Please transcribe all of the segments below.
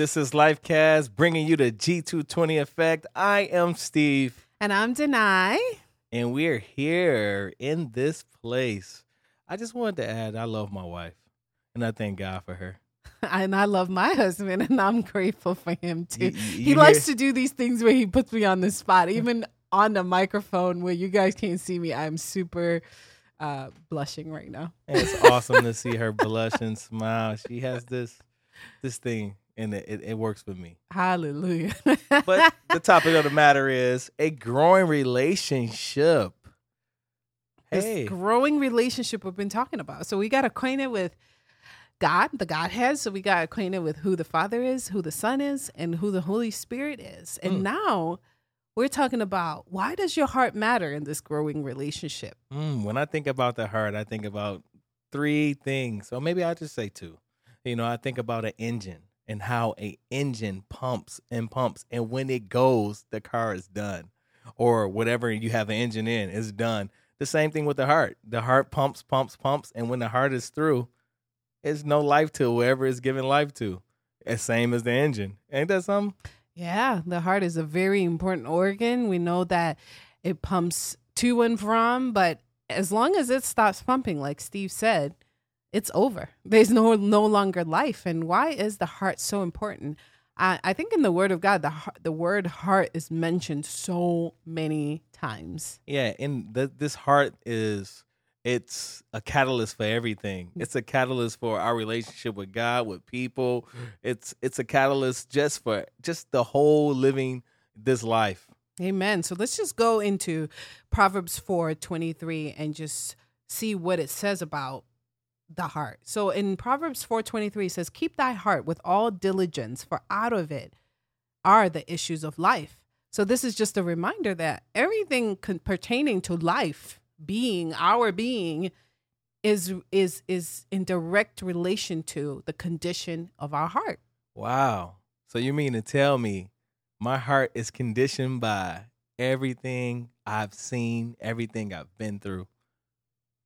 This is Lifecast bringing you the G220 effect. I am Steve. And I'm Denai. And we're here in this place. I just wanted to add I love my wife and I thank God for her. And I love my husband and I'm grateful for him too. You- you- he you likes to do these things where he puts me on the spot, even on the microphone where you guys can't see me. I'm super uh, blushing right now. And it's awesome to see her blush and smile. She has this this thing and it, it, it works for me. Hallelujah. But the topic of the matter is a growing relationship. this Hey. growing relationship we've been talking about. So we got acquainted with God, the Godhead. So we got acquainted with who the Father is, who the Son is, and who the Holy Spirit is. And Mm. now we're talking about why does your heart matter in this growing relationship? Mm, when I think about the heart, I think about three things. Or maybe I'll just say two. You know, I think about an engine and how a engine pumps and pumps. And when it goes, the car is done. Or whatever you have an engine in is done. The same thing with the heart. The heart pumps, pumps, pumps. And when the heart is through, it's no life to whoever it's giving life to. As same as the engine. Ain't that something? Yeah, the heart is a very important organ. We know that it pumps to and from, but as long as it stops pumping, like Steve said, it's over. There's no no longer life. And why is the heart so important? I, I think in the Word of God, the heart- the word heart is mentioned so many times. Yeah, and th- this heart is it's a catalyst for everything. Mm. It's a catalyst for our relationship with God, with people. It's it's a catalyst just for just the whole living this life. Amen. So let's just go into Proverbs 4 23 and just see what it says about the heart. So in Proverbs 4 23, it says, Keep thy heart with all diligence, for out of it are the issues of life. So this is just a reminder that everything con- pertaining to life, being, our being, is is is in direct relation to the condition of our heart. Wow. So you mean to tell me my heart is conditioned by everything I've seen, everything I've been through.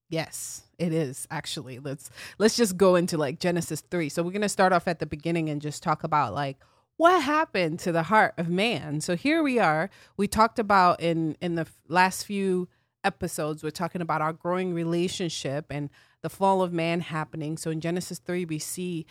Yes, it is actually. Let's let's just go into like Genesis 3. So we're going to start off at the beginning and just talk about like what happened to the heart of man. So here we are. We talked about in in the last few episodes we're talking about our growing relationship and the fall of man happening. So in Genesis 3 we see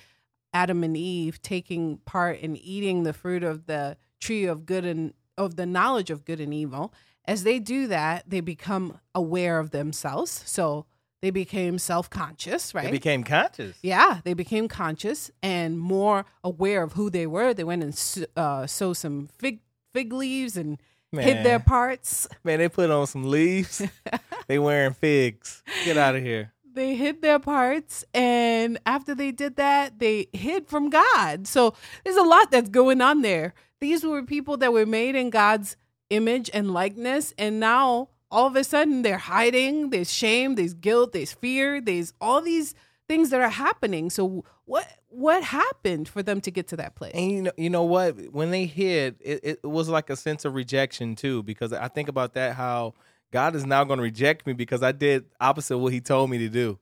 Adam and Eve taking part in eating the fruit of the tree of good and of the knowledge of good and evil. As they do that, they become aware of themselves. So they became self-conscious, right? They became conscious. yeah, they became conscious and more aware of who they were. They went and uh, some fig fig leaves and hid their parts. Man, they put on some leaves. they wearing figs. Get out of here. they hid their parts and after they did that they hid from god so there's a lot that's going on there these were people that were made in god's image and likeness and now all of a sudden they're hiding there's shame there's guilt there's fear there's all these things that are happening so what what happened for them to get to that place And you know, you know what? When they hid, it, it was like a sense of rejection too. Because I think about that, how God is now going to reject me because I did opposite what He told me to do,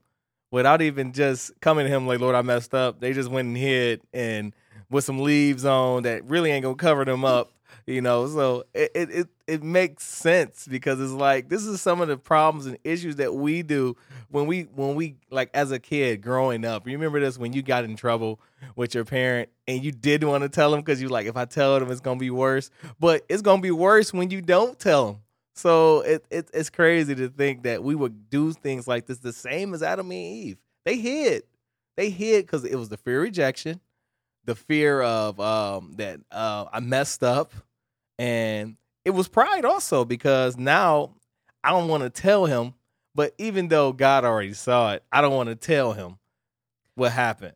without even just coming to Him like, Lord, I messed up. They just went and hid and with some leaves on that really ain't gonna cover them up. You know, so it, it it makes sense because it's like this is some of the problems and issues that we do when we when we like as a kid growing up. You remember this when you got in trouble with your parent and you didn't want to tell them because you like if I tell them it's gonna be worse, but it's gonna be worse when you don't tell them. So it, it it's crazy to think that we would do things like this the same as Adam and Eve. They hid, they hid because it was the fear of rejection, the fear of um that uh, I messed up, and it was pride also because now I don't want to tell him. But even though God already saw it, I don't want to tell him what happened.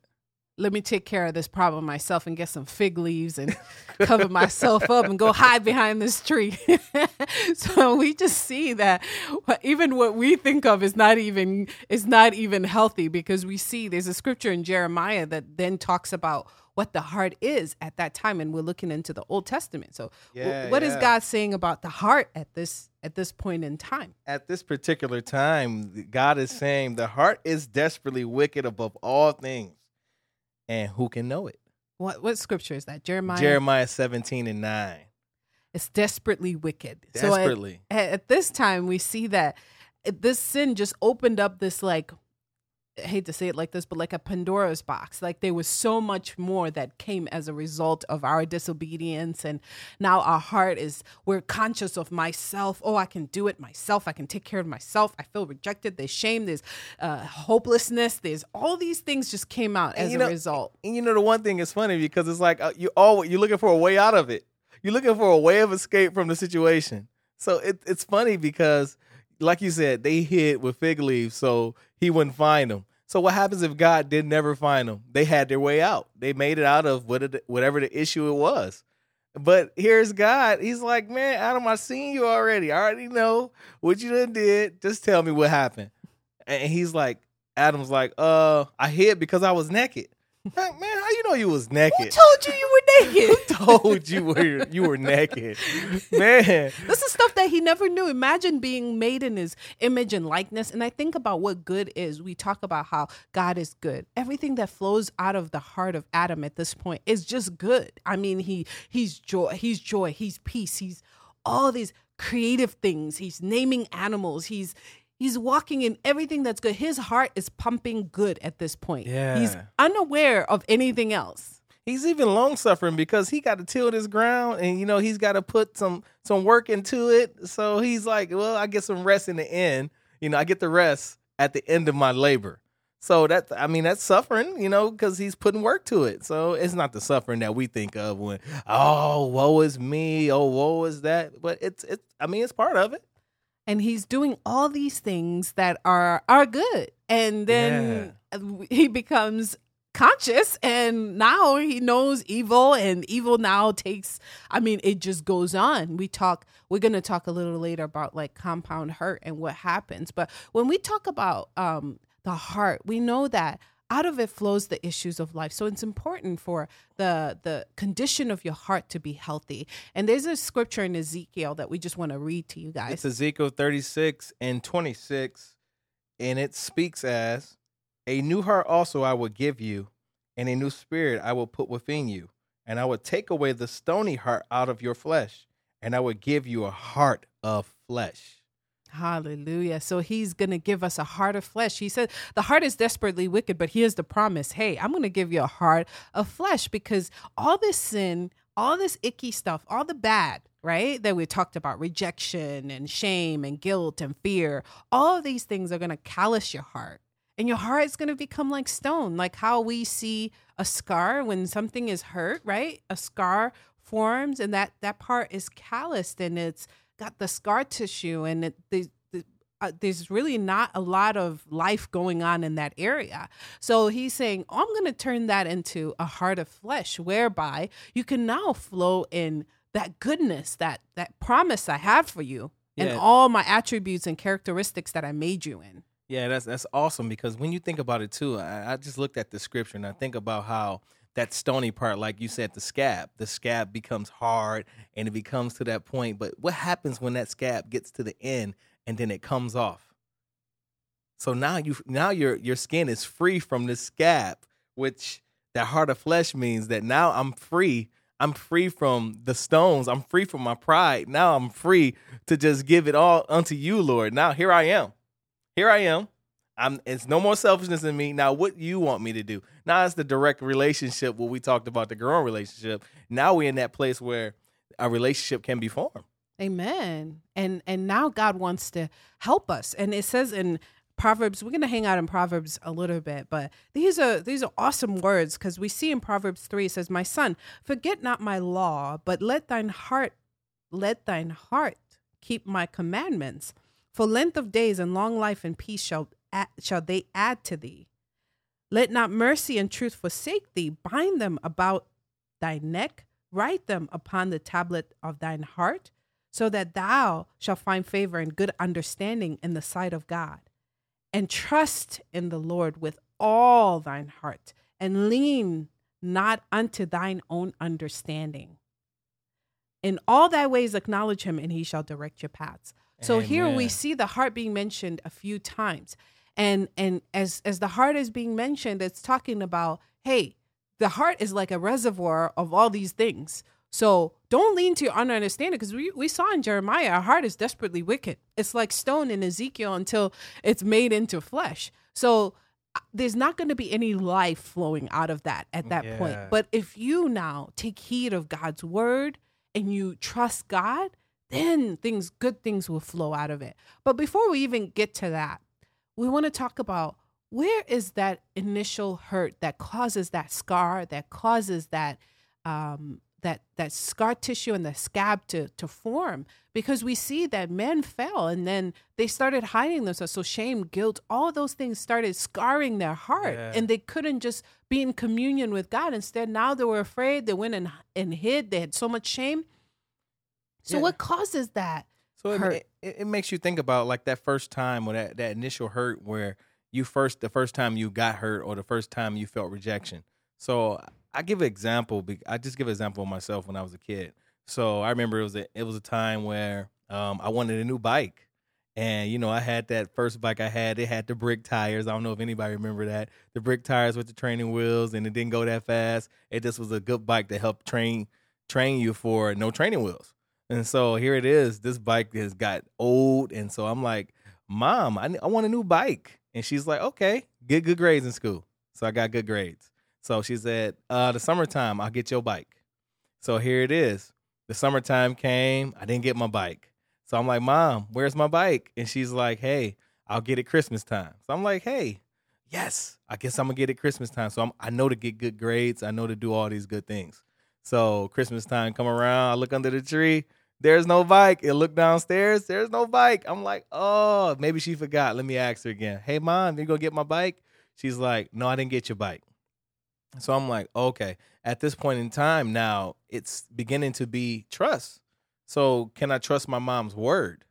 let me take care of this problem myself and get some fig leaves and cover myself up and go hide behind this tree. so we just see that even what we think of is not even is not even healthy because we see there's a scripture in Jeremiah that then talks about what the heart is at that time and we're looking into the Old Testament. So Yeah, what is yeah. God saying about the heart at this at this point in time? At this particular time, God is saying the heart is desperately wicked above all things. And who can know it? What what scripture is that? Jeremiah. Jeremiah 17 and 9. It's desperately wicked. So at- at, at this time, we see that eh, this sin just opened up this like. I hate to say it like this, but like a Pandora's box. Like there was so much more that came as a result of our disobedience. And now our heart is, we're conscious of myself. Oh, I can do it myself. I can take care of myself. I feel rejected. There's shame. There's uh, hopelessness. There's all these things just came out as you a result. And you know the one thing is funny because it's like uh, you all you're looking for a way out of it. You're looking for a way of escape from the situation. So it, it's funny because, like you said, they hid with fig leaves so he wouldn't find them. So what happens if God did never find them? They had their way out. They made it out of whatever the issue it was. But here's God. He's like, man, Adam, I seen you already. I already know what you done did. Just tell me what happened. And he's like, Adam's like, uh, I hid because I was naked. Man, how you know you was naked? Who told you you were naked? Who told you were you were naked? Man, This is stuff that he never knew. Imagine being made in his image and likeness. And I think about what good is. We talk about how God is good. Everything that flows out of the heart of Adam at this point is just good. I mean, he he's joy, he's joy, he's peace, he's all these creative things. He's naming animals. He's he's walking in everything that's good. His heart is pumping good at this point. Yeah. He's unaware of anything else. he's even long suffering because he got to till his ground and you know he's got to put some some work into it. So he's like, well, I get some rest in the end. You know, I get the rest at the end of my labor. So that I mean that's suffering, you know, because he's putting work to it. So it's not the suffering that we think of when oh woe is me, oh woe is that. But it's it's I mean it's part of it. And he's doing all these things that are are good. And then he becomes conscious and now he knows evil and evil now takes i mean it just goes on. We talk we're going to talk a little later about like compound hurt and what happens. But when we talk about um the heart we know that out of it flows the issues of life. So it's important for the the condition of your heart to be healthy. And there's a scripture in ezekiel that we just want to read to you guys. It's Ezekiel 36 and 26, and it speaks as a new heart also I will give you, and a new spirit I will put within you, and I will take away the stony heart out of your flesh, and I will give you a heart of flesh. Hallelujah. So he's going to give us a heart of flesh. He said the heart is desperately wicked, but here's the promise hey, I'm going to give you a heart of flesh because all this sin, all this icky stuff, all the bad, right, that we talked about rejection and shame and guilt and fear, all these things are going to callous your heart. And your heart is going to become like stone, like how we see a scar when something is hurt, right? A scar forms and that that part is calloused and it's got the scar tissue and it, the, the, uh, there's really not a lot of life going on in that area. So he's saying, oh, I'm going to turn that into a heart of flesh, whereby you can now flow in that goodness, that that promise I have for you, and all my attributes and characteristics that I made you in. Yeah, that's that's awesome because when you think about it too, I, I just looked at the scripture and I think about how that stony part, like you said, the scab, the scab becomes hard and it becomes to that point. But what happens when that scab gets to the end and then it comes off? So now you now your your skin is free from this scab, which that heart of flesh means that now I'm free. I'm free from the stones. I'm free from my pride. Now I'm free to just give it all unto you, Lord. Now here I am here I am. I'm it's no more selfishness in me. Now what you want me to do? Now it's the direct relationship what we talked about, the growing relationship. Now we're in that place where a relationship can be formed. Amen. And and now God wants to help us. And it says in Proverbs, we're gonna hang out in Proverbs a little bit, but these are these are awesome words because we see in Proverbs three it says, My son, forget not my law, but let thine heart let thine heart keep my commandments. For length of days and long life and peace shall add, shall they add to thee. Let not mercy and truth forsake thee. Bind them about thy neck, write them upon the tablet of thine heart, so that thou shalt find favor and good understanding in the sight of God. And trust in the Lord with all thine heart, and lean not unto thine own understanding. In all thy ways acknowledge him, and he shall direct your paths. So here we see the heart being mentioned a few times. And and as as the heart is being mentioned, it's talking about, hey, the heart is like a reservoir of all these things. So don't lean to your understanding because we, we saw in Jeremiah, our heart is desperately wicked. It's like stone in Ezekiel until it's made into flesh. So uh, there's not going to be any life flowing out of that at that Yeah. point. But if you now take heed of God's word and you trust God, then things, good things will flow out of it. But before we even get to that, we want to talk about where is that initial hurt that causes that scar, that causes that um, that that scar tissue and the scab to to form? Because we see that men fell and then they started hiding themselves. So shame guilt all those things started scarring their heart Yeah. and they couldn't just be in communion with god. Instead now they were afraid they went and, and hid they had so much shame. So Yeah. what causes that So it, it, it makes you think about like that first time or that, that initial hurt where you first the first time you got hurt or the first time you felt rejection. So I give an example. I just give an example of myself when I was a kid. So I remember it was a, it was a time where um, I wanted a new bike, and you know I had that first bike I had. It had the brick tires. I don't know if anybody remember that the brick tires with the training wheels, and it didn't go that fast. It just was a good bike to help train train you for no training wheels. And so here it is. This bike has got old, and so I'm like, "Mom, I, I want a new bike." And she's like, "Okay, get good grades in school." So I got good grades. So she said, uh, "The summertime, I'll get your bike." So here it is. The summertime came. I didn't get my bike. So I'm like, "Mom, where's my bike?" And she's like, "Hey, I'll get it Christmas time." So I'm like, "Hey, yes, I guess I'm gonna get it Christmas time." So I'm, I know to get good grades. I know to do all these good things. So Christmas time come around, I look under the tree. There's no bike. I look downstairs. There's no bike. I'm like, oh, maybe she forgot. Let me ask her again. Hey, mom, you go get my bike? She's like, no, I didn't get your bike. So I'm like, okay. At this point in time, now it's beginning to be trust. So can I trust my mom's word?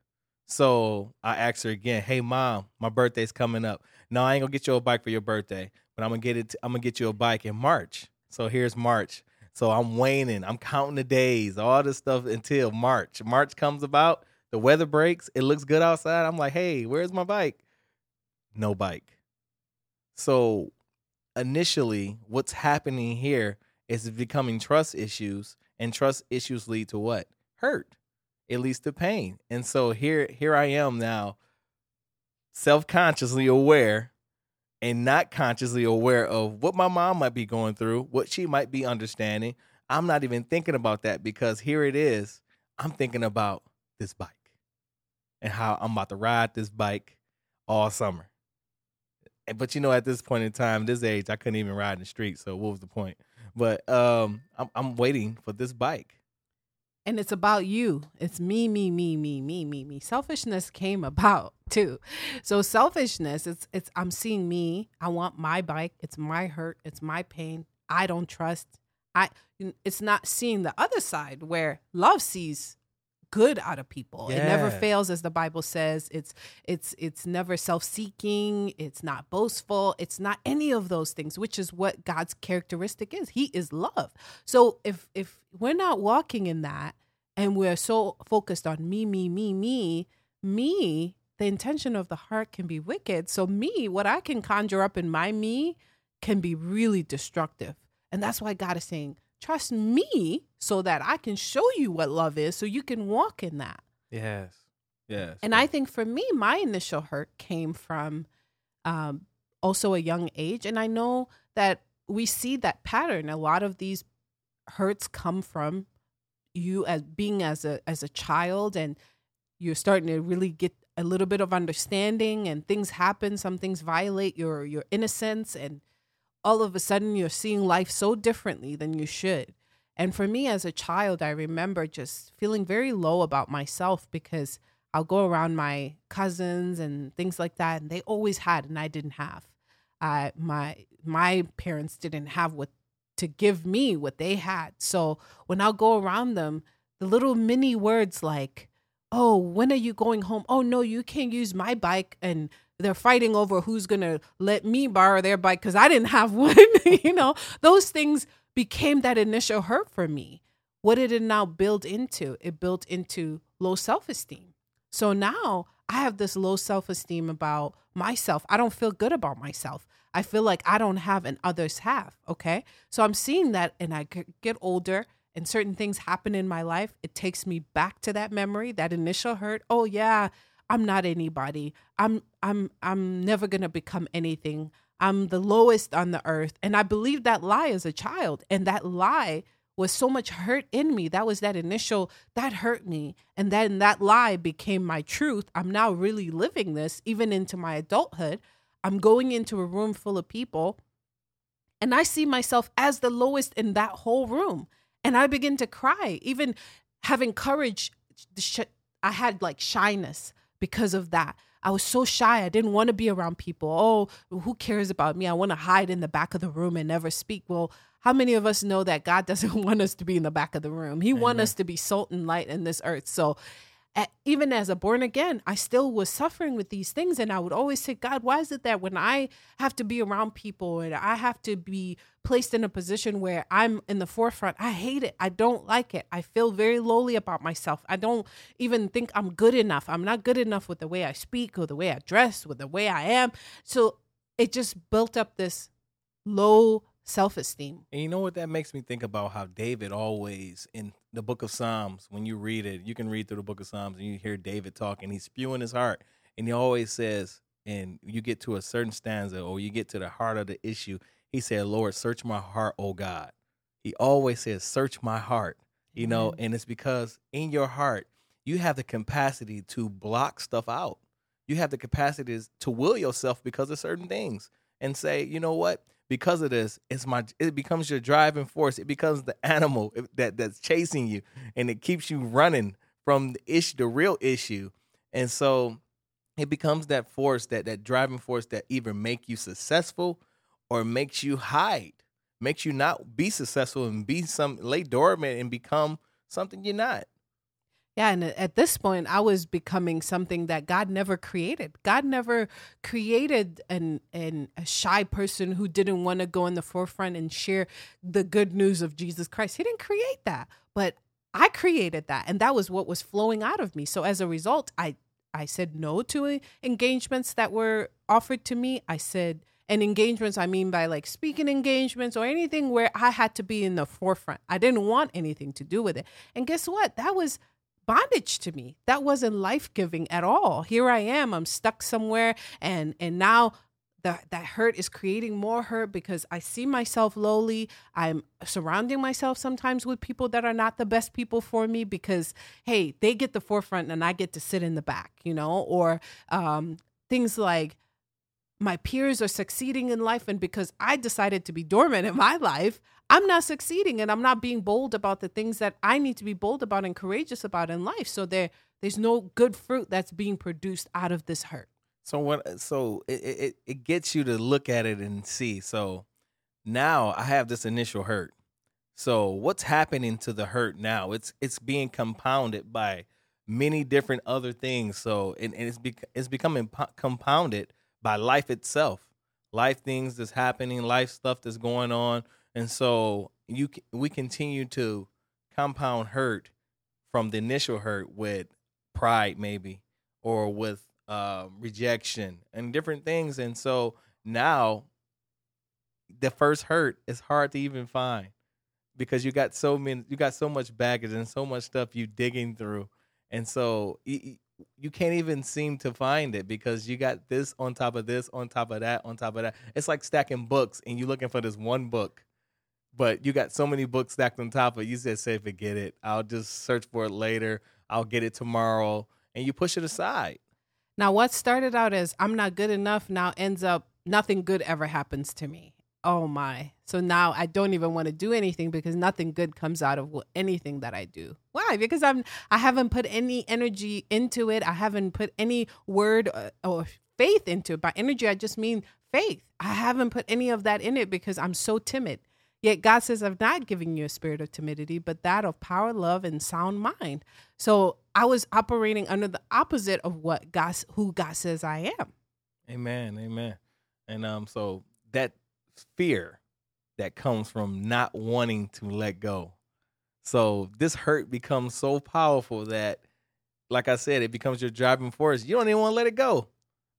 So I asked her again, hey, mom, my birthday's coming up. No, I ain't gonna get you a bike for your birthday, but I'm gonna get it. I'm gonna get you a bike in March. So here's March. So I'm waning. I'm counting the days, all this stuff until March. March comes about, the weather breaks, it looks good outside. I'm like, hey, where's my bike? No bike. So initially, what's happening here is becoming trust issues, and trust issues lead to what? Hurt. It leads to pain. And so here, here I am now, self-consciously aware and not consciously aware of what my mom might be going through, what she might be understanding. I'm not even thinking about that because here it is. I'm thinking about this bike and how I'm about to ride this bike all summer. But you know, at this point in time, this age, I couldn't even ride in the street. So what was the point? But um, I'm, I'm waiting for this bike. And it's about you. It's me, me, me, me, me, me, me. Selfishness came about too. So selfishness, it's it's I'm seeing me. I want my bike. It's my hurt. It's my pain. I don't trust. I it's not seeing the other side where love sees good out of people. It never fails as the Bible says. It's it's it's never self-seeking, it's not boastful, it's not any of those things, which is what God's characteristic is. He is love. So if if we're not walking in that and we're so focused on me me me me me the intention of the heart can be wicked so me what i can conjure up in my me can be really destructive and that's why god is saying trust me so that i can show you what love is so you can walk in that Yes. Yes. and I think for me, my initial hurt came from um, also a young age. And I know that we see that pattern. A lot of these hurts come from you as being as a as a child and you're starting to really get a little bit of understanding and things happen some things violate your your innocence and all of a sudden you're seeing life so differently than you should. And for me as a child i remember just feeling very low about myself because i'll go around my cousins and things like that and they always had and i didn't have. Uh, my my parents didn't have what to give me what they had. So when i'll go around them the little mini words like oh when are you going home? Oh no you can't use my bike and they're fighting over who's gonna let me borrow their bike because i didn't have one you know those things became that initial hurt for me what did it now build into it built into low self-esteem so now I have this low self esteem about myself. I don't feel good about myself. I feel like I don't have and others have. Okay. So I'm seeing that and I get older and certain things happen in my life. It takes me back to that memory, that initial hurt. Oh, yeah. I'm not anybody. I'm I'm I'm never going to become anything. I'm the lowest on the earth. And I believed that lie as a child. And that lie was so much hurt in me. That was that initial, that hurt me. And then that lie became my truth. I'm now really living this even into my adulthood. I'm going into a room full of people and I see myself as the lowest in that whole room. And I begin to cry, even having courage. I had like shyness because of that. I was so shy. I didn't want to be around people. Oh, who cares about me? I want to hide in the back of the room and never speak. Well, how many of us know that God doesn't want us to be in the back of the room? He wants us to be salt and light in this earth. So even as a born again, I still was suffering with these things. And I would always say, God, why is it that when I have to be around people and I have to be placed in a position where I'm in the forefront, I hate it. I don't like it. I feel very lowly about myself. I don't even think I'm good enough. I'm not good enough with the way I speak or the way I dress, with the way I am. So it just built up this low self esteem. And you know what that makes me think about how David always in the book of Psalms, when you read it, you can read through the book of Psalms and you hear David talking, he's spewing his heart. And he always says, and you get to a certain stanza or you get to the heart of the issue, he said, Lord, search my heart, oh God. He always says, Search my heart. You know, and it's because in your heart, you have the capacity to block stuff out. You have the capacity to will yourself because of certain things and say, you know what? Because of this, it's my it becomes your driving force. It becomes the animal that that's chasing you, and it keeps you running from the issue, the real issue, and so it becomes that force, that that driving force that either make you successful or makes you hide, makes you not be successful and be some lay dormant and become something you're not. Yeah, and at this point, I was becoming something that God never created. God never created an an a shy person who didn't want to go in the forefront and share the good news of Jesus Christ. He didn't create that, but I created that, and that was what was flowing out of me. So as a result, I I said no to engagements that were offered to me. I said and engagements I mean by like speaking engagements or anything where I had to be in the forefront. I didn't want anything to do with it. And guess what? That was bondage to me. That wasn't life-giving at all. Here I am, I'm stuck somewhere and and now that that hurt is creating more hurt because I see myself lowly. I'm surrounding myself sometimes with people that are not the best people for me because hey, they get the forefront and I get to sit in the back, you know, or um, things like my peers are succeeding in life and because I decided to be dormant in my life, I'm not succeeding and I'm not being bold about the things that I need to be bold about and courageous about in life. So there there's no good fruit that's being produced out of this hurt. So what so it it, it gets you to look at it and see. So now I have this initial hurt. So what's happening to the hurt now? It's it's being compounded by many different other things. So and, and it's bec- it's becoming po- compounded by life itself. Life things that's happening, life stuff that's going on and so you we continue to compound hurt from the initial hurt with pride maybe or with uh, rejection and different things. And so now the first hurt is hard to even find because you got so many you got so much baggage and so much stuff you digging through. And so you, you can't even seem to find it because you got this on top of this on top of that on top of that. It's like stacking books and you're looking for this one book but you got so many books stacked on top of it. You said, say, forget it. I'll just search for it later. I'll get it tomorrow. And you push it aside. Now, what started out as I'm not good enough now ends up nothing good ever happens to me. Oh my. So now I don't even want to do anything because nothing good comes out of anything that I do. Why? Because I'm I haven't put any energy into it. I haven't put any word or, uh, or faith into it. By energy I just mean faith. I haven't put any of that in it because I'm so timid. Yet God says, I've not given you a spirit of timidity, but that of power, love, and sound mind. So I was operating under the opposite of what God, who God says I am. Amen. Amen. And um, so that fear that comes from not wanting to let go. So this hurt becomes so powerful that like I said, it becomes your driving force. You don't even want to let it go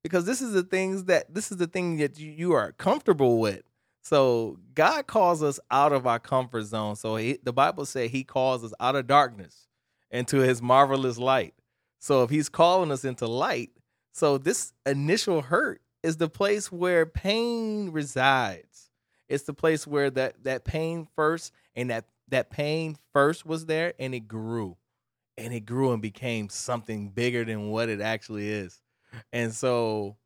because this is the things that this is the thing that you, you are comfortable with. So God calls us out of our comfort zone. So he, the Bible says He calls us out of darkness into His marvelous light. So if He's calling us into light, so this initial hurt is the place where pain resides. It's the place where that that pain first and that that pain first was there and it grew. And it grew and became something bigger than what it actually is. And so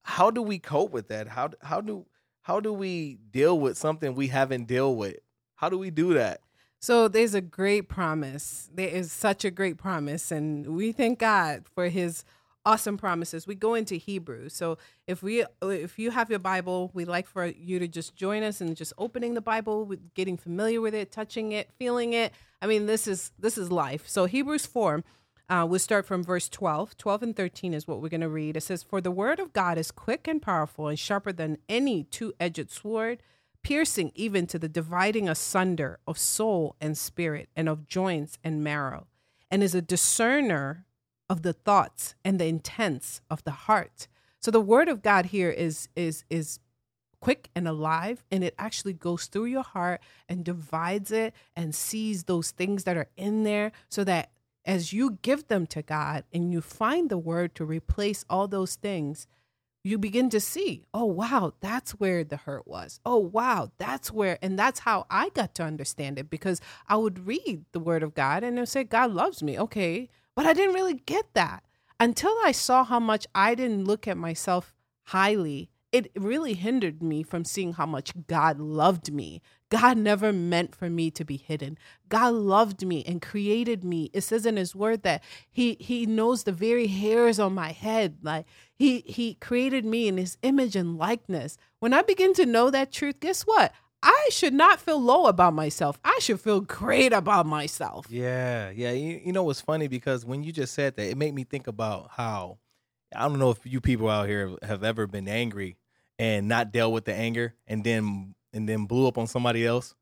how do we cope with that? How how do how do we deal with something we haven't dealt with? How do we do that? So there's a great promise. There is such a great promise, and we thank God for His awesome promises. We go into Hebrew. So if we if you have your Bible, we like for you to just join us and just opening the Bible, getting familiar with it, touching it, feeling it. I mean, this is this is life. So Hebrews four. Uh, we'll start from verse 12. 12 and 13 is what we're going to read. It says, For the word of God is quick and powerful and sharper than any two edged sword, piercing even to the dividing asunder of soul and spirit and of joints and marrow, and is a discerner of the thoughts and the intents of the heart. So the word of God here is is is quick and alive and it actually goes through your heart and divides it and sees those things that are in there so that as you give them to God and you find the word to replace all those things, you begin to see, oh, wow, that's where the hurt was. Oh, wow, that's where, and that's how I got to understand it because I would read the word of God and say, God loves me. Okay. But I didn't really get that until I saw how much I didn't look at myself highly it really hindered me from seeing how much God loved me. God never meant for me to be hidden. God loved me and created me. It says in his word that he he knows the very hairs on my head. Like he he created me in his image and likeness. When I begin to know that truth, guess what? I should not feel low about myself. I should feel great about myself. Yeah, yeah. You, you know what's funny because when you just said that, it made me think about how I don't know if you people out here have ever been angry and not dealt with the anger and then and then blew up on somebody else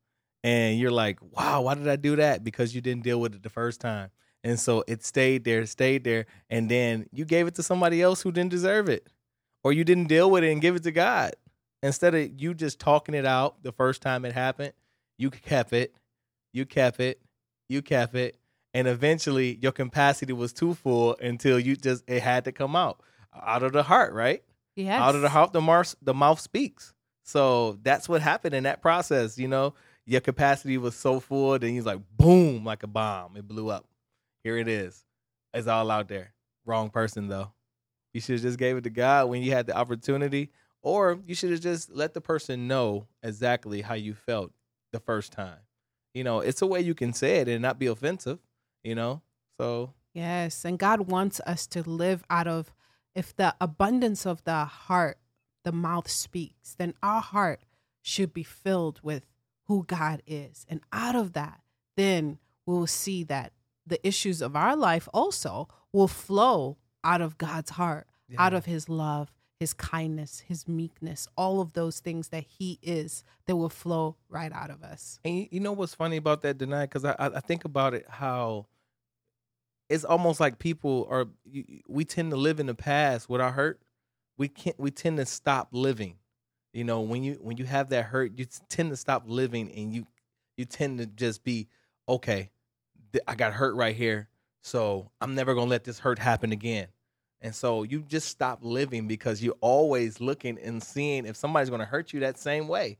and you're like, "Wow, why did I do that?" because you didn't deal with it the first time. And so it stayed there, stayed there, and then you gave it to somebody else who didn't deserve it. Or you didn't deal with it and give it to God. Instead of you just talking it out the first time it happened, you kept it, you kept it, you kept it, and eventually your capacity was too full until you just it had to come out out of the heart, right? Yes. Out of the heart, the mouth, the mouth speaks. So that's what happened in that process. You know, your capacity was so full, then he's like, boom, like a bomb. It blew up. Here it is. It's all out there. Wrong person though. You should have just gave it to God when you had the opportunity, or you should have just let the person know exactly how you felt the first time. You know, it's a way you can say it and not be offensive. You know, so Yes, and God wants us to live out of if the abundance of the heart, the mouth speaks, then our heart should be filled with who God is. And out of that, then we will see that the issues of our life also will flow out of God's heart, yeah. out of his love, his kindness, his meekness, all of those things that he is that will flow right out of us. And you know what's funny about that, Denai? Because I, I think about it how it's almost like people are we tend to live in the past with our hurt. We can't we tend to stop living. You know, when you when you have that hurt, you tend to stop living and you you tend to just be okay, I got hurt right here. So I'm never going to let this hurt happen again. And so you just stop living because you're always looking and seeing if somebody's going to hurt you that same way.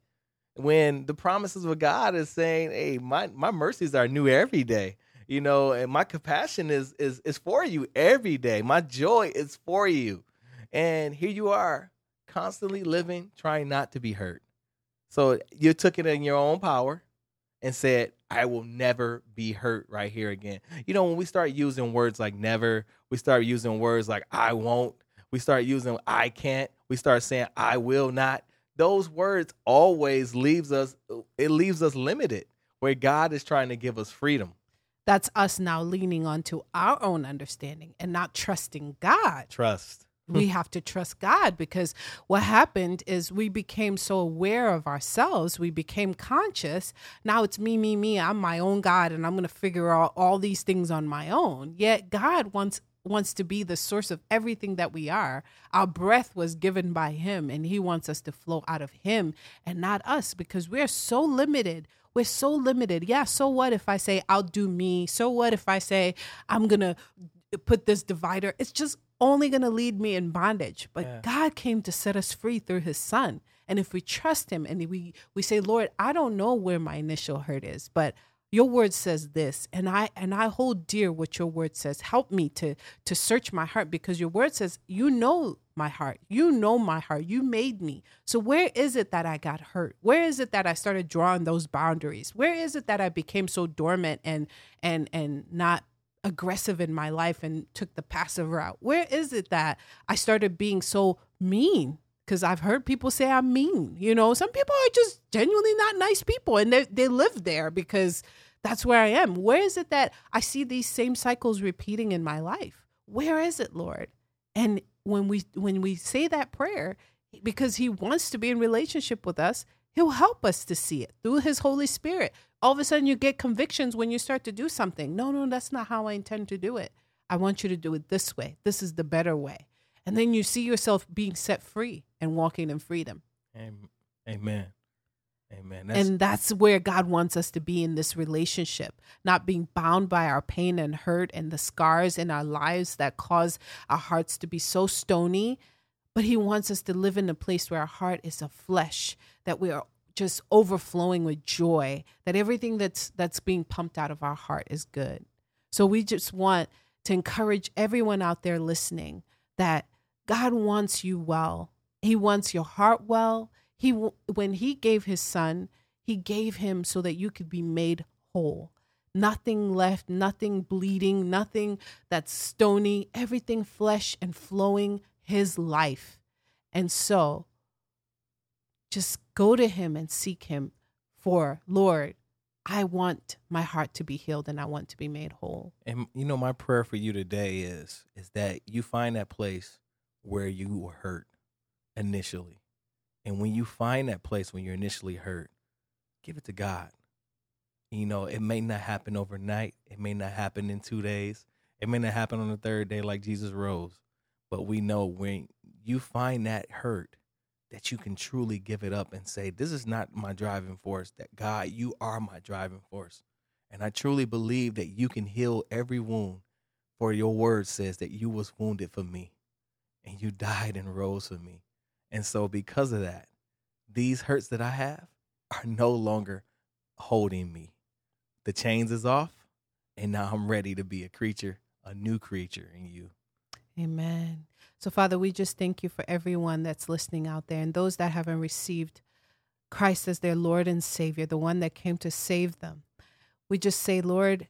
When the promises of God is saying, "Hey, my my mercies are new every day." you know, and my compassion is is is for you every day. My joy is for you. And here you are, constantly living, trying not to be hurt. So you took it in your own power and said, I will never be hurt right here again. You know, when we start using words like never, we start using words like I won't, we start using I can't, we start saying I will not. Those words always leaves us it leaves us limited where God is trying to give us freedom. That's us now leaning onto our own understanding and not trusting God. Trust. We hmm. have to trust God because what happened is we became so aware of ourselves. We became conscious. Now it's me, me, me. I'm my own God and I'm going to figure out all these things on my own. Yet God wants wants to be the source of everything that we are. Our breath was given by him and he wants us to flow out of him and not us because we're so limited. We're so limited. Yeah, so what if I say I'll do me? So what if I say I'm going to put this divider? It's just only going to lead me in bondage. But yeah. God came to set us free through his son. And if we trust him and we we say, "Lord, I don't know where my initial hurt is, but your word says this and i and i hold dear what your word says help me to to search my heart because your word says you know my heart you know my heart you made me so where is it that i got hurt where is it that i started drawing those boundaries where is it that i became so dormant and and and not aggressive in my life and took the passive route? Where is it that I started being so mean? Because I've heard people say I'm mean. You know, some people are just genuinely not nice people and they, they live there because that's where I am. Where is it that I see these same cycles repeating in my life? Where is it, Lord? And when we when we say that prayer, because he wants to be in relationship with us, he'll help us to see it through his Holy Spirit all of a sudden you get convictions when you start to do something. No, no, that's not how I intend to do it. I want you to do it this way. This is the better way. And then you see yourself being set free and walking in freedom. Amen. Amen. That's- and that's where God wants us to be in this relationship, not being bound by our pain and hurt and the scars in our lives that cause our hearts to be so stony. But He wants us to live in a place where our heart is of flesh, that we are just overflowing with joy that everything that's that's being pumped out of our heart is good. So we just want to encourage everyone out there listening that god wants you well. He wants your heart well. He when he gave his son he gave him so that you could be made whole. Nothing left nothing bleeding nothing that's stony everything flesh and flowing his life. And so just go to him and seek him for, Lord, I want my heart to be healed and I want to be made whole. And you know, my prayer for you today is is that you find that place where you were hurt initially. And when you find that place when you're initially hurt, give it to God. You know, it may not happen overnight. It may not happen in two days. It may not happen on the third day like Jesus rose. But we know when you find that hurt, that you can truly give it up and say, This is not my driving force, that God, you are my driving force. And I truly believe that you can heal every wound, for your word says that you was wounded for me and you died and rose for me. And so, because of that, these hurts that I have are no longer holding me. The chains is off, and now I'm ready to be a creature, a new creature in you. Amen. So, Father, we just thank you for everyone that's listening out there and those that haven't received Christ as their Lord and Savior, the one that came to save them. We just say, Lord,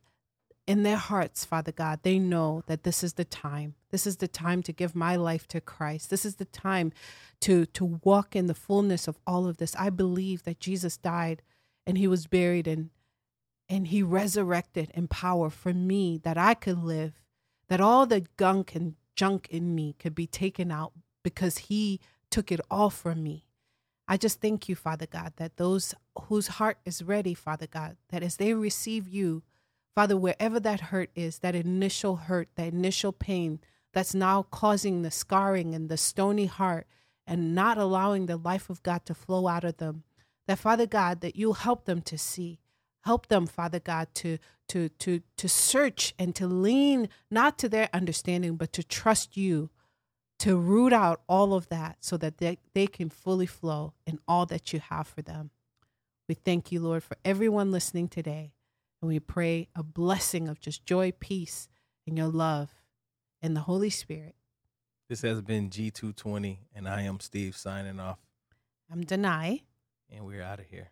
in their hearts, Father God, they know that this is the time. This is the time to give my life to Christ. This is the time to to walk in the fullness of all of this. I believe that Jesus died and he was buried and and he resurrected in power for me that I could live, that all the gunk and junk in me could be taken out because He took it all from me. I just thank you, Father God, that those whose heart is ready, Father God, that as they receive you, Father, wherever that hurt is, that initial hurt, that initial pain that's now causing the scarring and the stony heart and not allowing the life of God to flow out of them, that Father God, that you'll help them to see Help them, Father God, to to to to search and to lean not to their understanding, but to trust you, to root out all of that so that they, they can fully flow in all that you have for them. We thank you, Lord, for everyone listening today. And we pray a blessing of just joy, peace, and your love and the Holy Spirit. This has been G220, and I am Steve signing off. I'm Denai. And we're out of here.